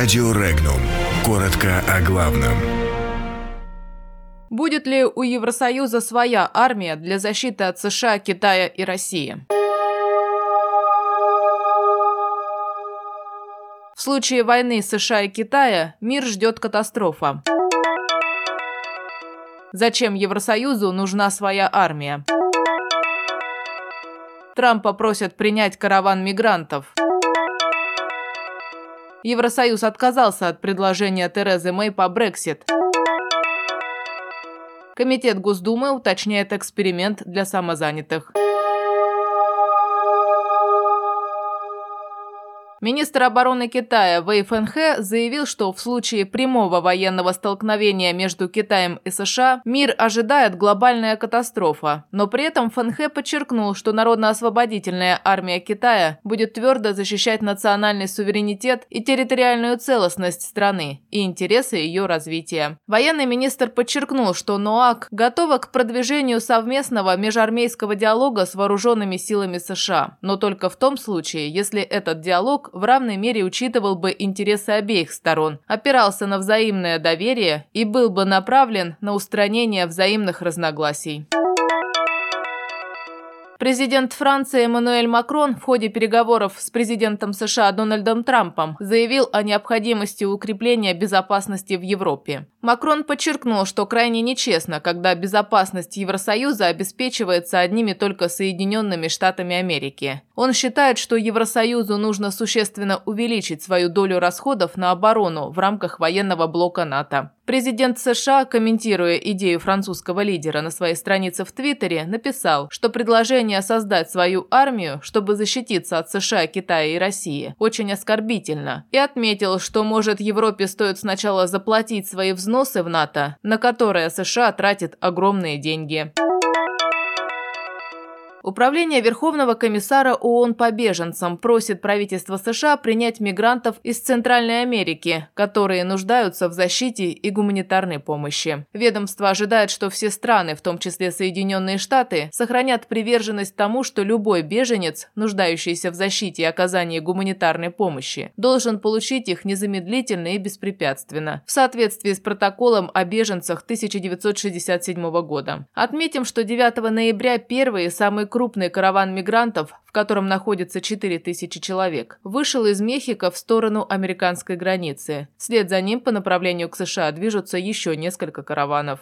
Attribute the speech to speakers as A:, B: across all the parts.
A: Радио Регнум. Коротко о главном.
B: Будет ли у Евросоюза своя армия для защиты от США, Китая и России? В случае войны США и Китая мир ждет катастрофа. Зачем Евросоюзу нужна своя армия? Трампа просят принять караван мигрантов. Евросоюз отказался от предложения Терезы Мэй по Брексит. Комитет Госдумы уточняет эксперимент для самозанятых. Министр обороны Китая Вэй Фэнхэ заявил, что в случае прямого военного столкновения между Китаем и США мир ожидает глобальная катастрофа. Но при этом Фэнхэ подчеркнул, что Народно-освободительная армия Китая будет твердо защищать национальный суверенитет и территориальную целостность страны и интересы ее развития. Военный министр подчеркнул, что НОАК готова к продвижению совместного межармейского диалога с вооруженными силами США, но только в том случае, если этот диалог в равной мере учитывал бы интересы обеих сторон, опирался на взаимное доверие и был бы направлен на устранение взаимных разногласий. Президент Франции Эммануэль Макрон в ходе переговоров с президентом США Дональдом Трампом заявил о необходимости укрепления безопасности в Европе. Макрон подчеркнул, что крайне нечестно, когда безопасность Евросоюза обеспечивается одними только Соединенными Штатами Америки. Он считает, что Евросоюзу нужно существенно увеличить свою долю расходов на оборону в рамках военного блока НАТО. Президент США, комментируя идею французского лидера на своей странице в Твиттере, написал, что предложение создать свою армию, чтобы защититься от США, Китая и России, очень оскорбительно, и отметил, что, может, Европе стоит сначала заплатить свои взносы в НАТО, на которые США тратит огромные деньги. Управление Верховного комиссара ООН по беженцам просит правительство США принять мигрантов из Центральной Америки, которые нуждаются в защите и гуманитарной помощи. Ведомство ожидает, что все страны, в том числе Соединенные Штаты, сохранят приверженность тому, что любой беженец, нуждающийся в защите и оказании гуманитарной помощи, должен получить их незамедлительно и беспрепятственно, в соответствии с протоколом о беженцах 1967 года. Отметим, что 9 ноября первые самые крупный караван мигрантов, в котором находится 4000 человек, вышел из Мехико в сторону американской границы. Вслед за ним по направлению к США движутся еще несколько караванов.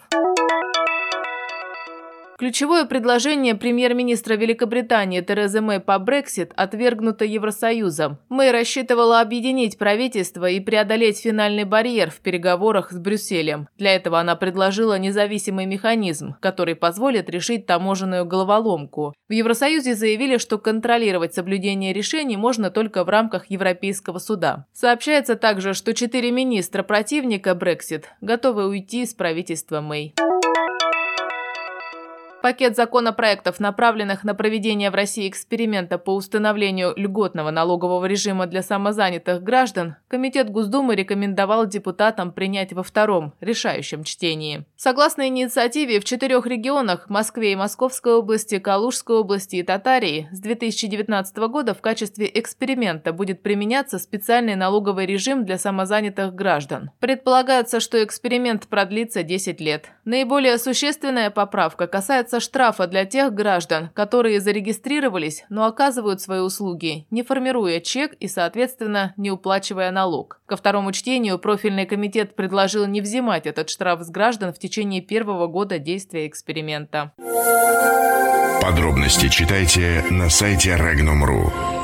B: Ключевое предложение премьер-министра Великобритании Терезы Мэй по Брексит отвергнуто Евросоюзом. Мэй рассчитывала объединить правительство и преодолеть финальный барьер в переговорах с Брюсселем. Для этого она предложила независимый механизм, который позволит решить таможенную головоломку. В Евросоюзе заявили, что контролировать соблюдение решений можно только в рамках Европейского суда. Сообщается также, что четыре министра противника Брексит готовы уйти из правительства Мэй. Пакет законопроектов, направленных на проведение в России эксперимента по установлению льготного налогового режима для самозанятых граждан, Комитет Госдумы рекомендовал депутатам принять во втором, решающем чтении. Согласно инициативе, в четырех регионах – Москве и Московской области, Калужской области и Татарии – с 2019 года в качестве эксперимента будет применяться специальный налоговый режим для самозанятых граждан. Предполагается, что эксперимент продлится 10 лет. Наиболее существенная поправка касается касается штрафа для тех граждан, которые зарегистрировались, но оказывают свои услуги, не формируя чек и, соответственно, не уплачивая налог. Ко второму чтению профильный комитет предложил не взимать этот штраф с граждан в течение первого года действия эксперимента.
A: Подробности читайте на сайте Regnum.ru.